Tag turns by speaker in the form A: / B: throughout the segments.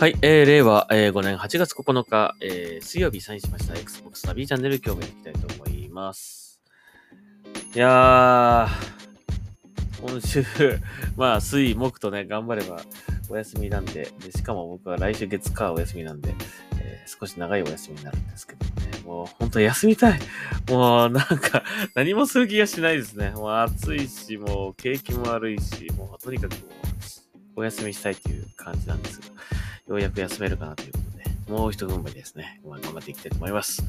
A: はい、えー、令和、えー、5年8月9日、えー、水曜日サインしました Xbox ナビチャンネル今日もやっていきたいと思います。いやー、今週、まあ、水、木とね、頑張ればお休みなんで、でしかも僕は来週月火お休みなんで、えー少し長いお休みになるんですけどね、もう本当休みたい。もうなんか、何もする気がしないですね。もう暑いし、もう景気も悪いし、もうとにかくもうお休みしたいという感じなんですが、ようやく休めるかなということで、もう一踏ん張りですね。頑張っていきたいと思います。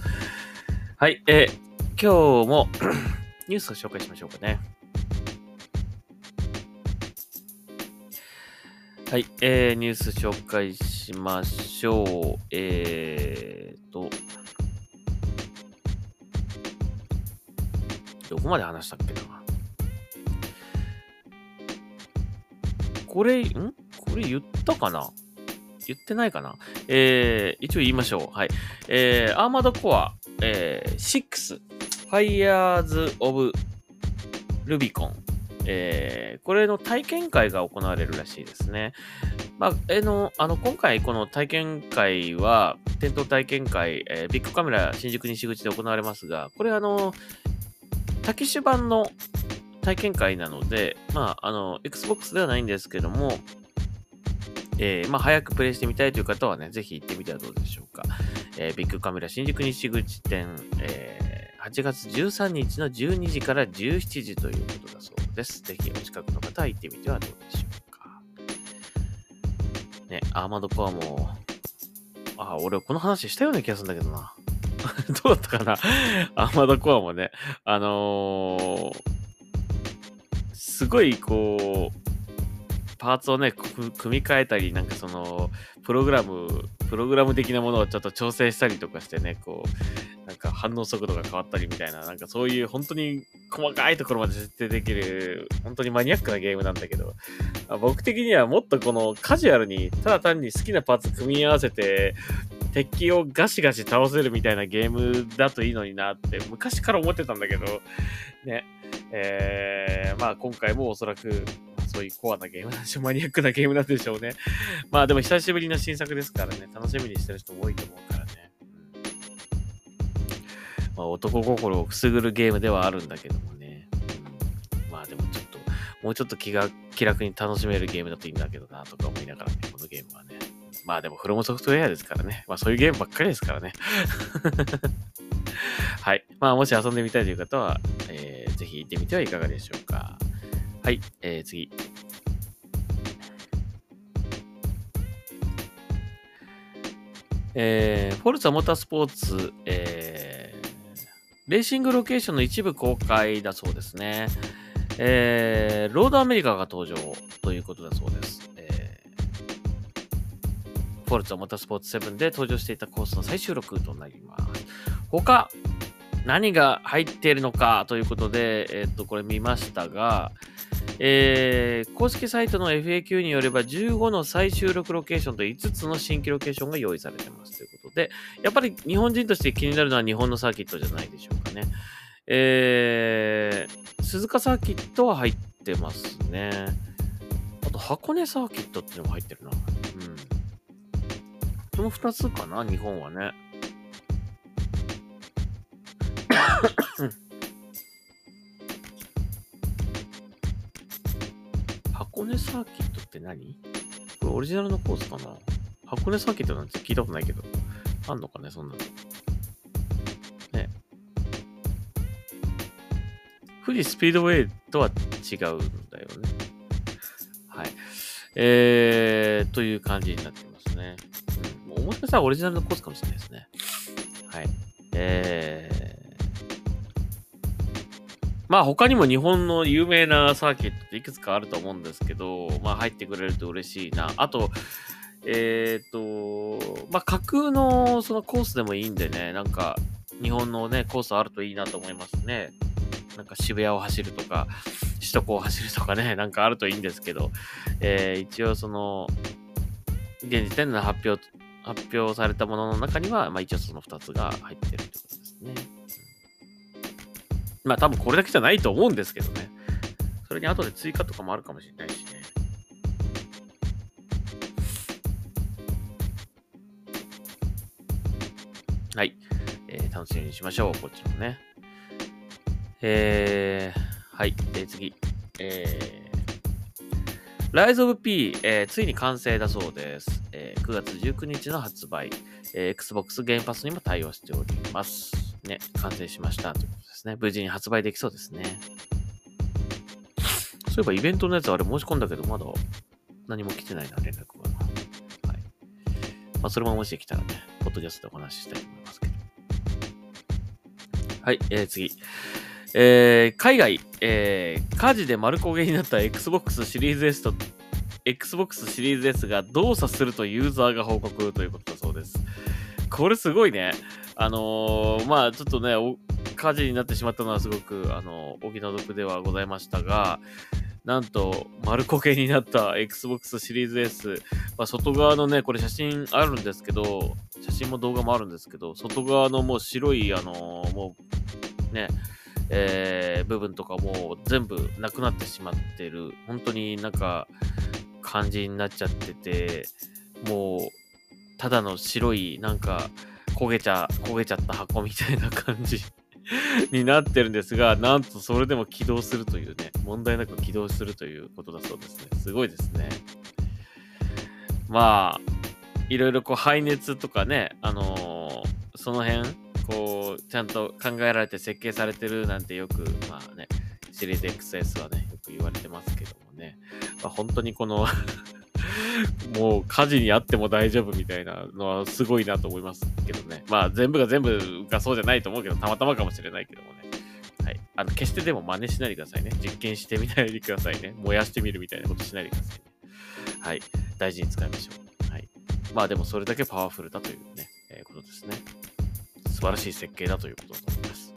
A: はい、えー今日も ニュースを紹介しましょうかね。はい、えー、ニュース紹介しましょう。えーと、どこまで話したっけな。これ、ん？これ言ったかな？言ってないかな？えー、一応言いましょう。はい。えー、アーマードコア、えー、6、Fires of Rubicon。えー、これの体験会が行われるらしいですね。まあ、えーの、あの、今回この体験会は、店頭体験会、えービッグカメラ新宿西口で行われますが、これあの、タキシュ版の体験会なので、まあ、あの、Xbox ではないんですけども、えーまあ、早くプレイしてみたいという方はね、ぜひ行ってみてはどうでしょうか。えービッグカメラ新宿西口店、えー8月13日の12時から17時ということだそうです。ぜひお近くの方は行ってみてはどうでしょうか。ね、アーマードコアも、あ、俺この話したような気がするんだけどな。どうだったかなアーマードコアもね、あのーすごいこう、パーツをね、組み替えたり、なんかその、プログラム、プログラム的なものをちょっと調整したりとかしてね、こう、なんか反応速度が変わったりみたいな、なんかそういう本当に細かいところまで設定できる、本当にマニアックなゲームなんだけど、僕的にはもっとこのカジュアルに、ただ単に好きなパーツ組み合わせて、敵をガシガシ倒せるみたいなゲームだといいのになって昔から思ってたんだけど、ね、えー、まあ今回もおそらくそういうコアなゲームなんでしょう、マニアックなゲームなんでしょうね。まあでも久しぶりの新作ですからね、楽しみにしてる人多いと思うからね。まあ、男心をくすぐるゲームではあるんだけどもね。まあでもちょっと、もうちょっと気が気楽に楽しめるゲームだといいんだけどなとか思いながらね、このゲームはね。まあでもフロムソフトウェアですからね。まあそういうゲームばっかりですからね。はい。まあもし遊んでみたいという方は、えーぜひ行ってみてはいかがでしょうか。はい。えー、次。えー、フォルツァモータースポーツ、えー、レーシングロケーションの一部公開だそうですね。えー、ロードアメリカが登場ということだそうです。えー、フォルツァモータースポーツ7で登場していたコースの最終録となります。他、何が入っているのかということで、えっと、これ見ましたが、えー公式サイトの FAQ によれば15の最終録ロケーションと5つの新規ロケーションが用意されてますということで、やっぱり日本人として気になるのは日本のサーキットじゃないでしょうかね。えー、鈴鹿サーキットは入ってますね。あと箱根サーキットっていうのも入ってるな。うん。その2つかな、日本はね。根サーキットって何？これオリジナルのコースかな？箱根サーキットなんて聞いたことないけど。あんのかね、そんなの。ね。富士スピードウェイとは違うんだよね。はい。えー、という感じになってますね。うん、もしかしたらオリジナルのコースかもしれないですね。はい。えー、まあ他にも日本の有名なサーキットっていくつかあると思うんですけど、まあ入ってくれると嬉しいな。あと、えっ、と、まあ架空のそのコースでもいいんでね、なんか日本のね、コースあるといいなと思いますね。なんか渋谷を走るとか、首都高を走るとかね、なんかあるといいんですけど、えー一応その、現時点での発表、発表されたものの中には、まあ一応その2つが入ってるってことですね。まあ多分これだけじゃないと思うんですけどね。それに後で追加とかもあるかもしれないしね。はい。えー、楽しみにしましょう。こっちもね。えー、はい。で、次。えー、Rise of P、えー、ついに完成だそうです。えー、9月19日の発売、えー、Xbox Game Pass にも対応しております。ね、完成しましたということですね。無事に発売できそうですね。そういえばイベントのやつあれ申し込んだけど、まだ何も来てないな、連絡が。はい。まあ、それももし来たらね、ポッドキャストでお話ししたいと思いますけど。はい、えー、次。えー、海外、えー、火事で丸焦げになった Xbox シリーズ S と Xbox シリーズ S が動作するとユーザーが報告ということだそうです。これすごいね。あのー、まあちょっとね、火事になってしまったのはすごく、あのー、お気の毒ではございましたが、なんと、丸焦げになった Xbox シリーズ S。まあ、外側のね、これ写真あるんですけど、写真も動画もあるんですけど、外側のもう白い、あのー、もう、ね、えー、部分とかもう全部なくなってしまってる、本当になんか感じになっちゃってて、もう、ただの白い、なんか、焦げちゃ、焦げちゃった箱みたいな感じ になってるんですが、なんとそれでも起動するというね、問題なく起動するということだそうですね。すごいですね。まあ、いろいろこう排熱とかね、あのー、その辺、こう、ちゃんと考えられて設計されてるなんてよく、まあね、シリーズ XS はね、よく言われてますけどもね、まあ、本当にこのもう火事にあっても大丈夫みたいなのはすごいなと思いますけどね。まあ全部が全部がそうじゃないと思うけど、たまたまかもしれないけどもね。はい。あの、決してでも真似しないでくださいね。実験してみないでくださいね。燃やしてみるみたいなことしないでくださいね。はい。大事に使いましょう。はい。まあでもそれだけパワフルだというね、えー、ことですね。素晴らしい設計だということだと思います。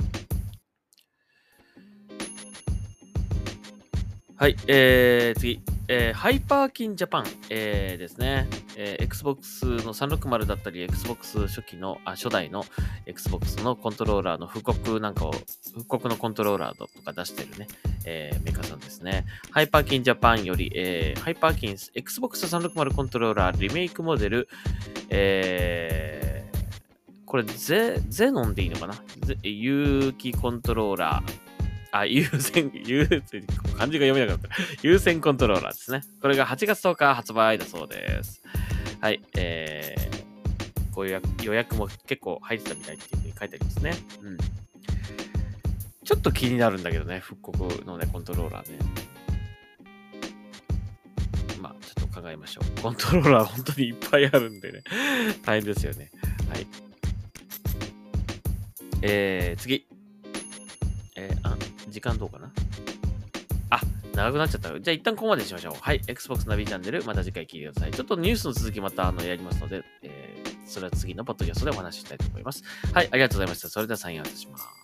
A: はい、えー、次。えー、ハイパーキンジャパン、えー、ですね、えー、Xbox の360だったり、Xbox 初期の、あ、初代の Xbox のコントローラーの復刻なんかを、復刻のコントローラーとか出してるね、えー、メーカーさんですね。ハイパーキンジャパンより、えー、ハイパーキン Xbox 360コントローラーリメイクモデル、えー、これゼ、ゼノンでいいのかな？有機コントローラー、あ、有線、有線、漢字が読めなかった。有線コントローラーですね。これが8月10日発売だそうです。はい、えー、こういう予約も結構入ってたみたいっていうふうに書いてありますね。うん。ちょっと気になるんだけどね、復刻のね、コントローラーね。まあ、ちょっと考えましょう。コントローラー本当にいっぱいあるんでね。大変ですよね。はい。えー、次。時間どうかな？あ、長くなっちゃった。じゃあ一旦ここまでにしましょう。はい。Xbox ナビチャンネル、また次回聞いてください。ちょっとニュースの続きまたあのやりますので、えー、それは次のポッドキャストでお話ししたいと思います。はい。ありがとうございました。それではサインアウトします。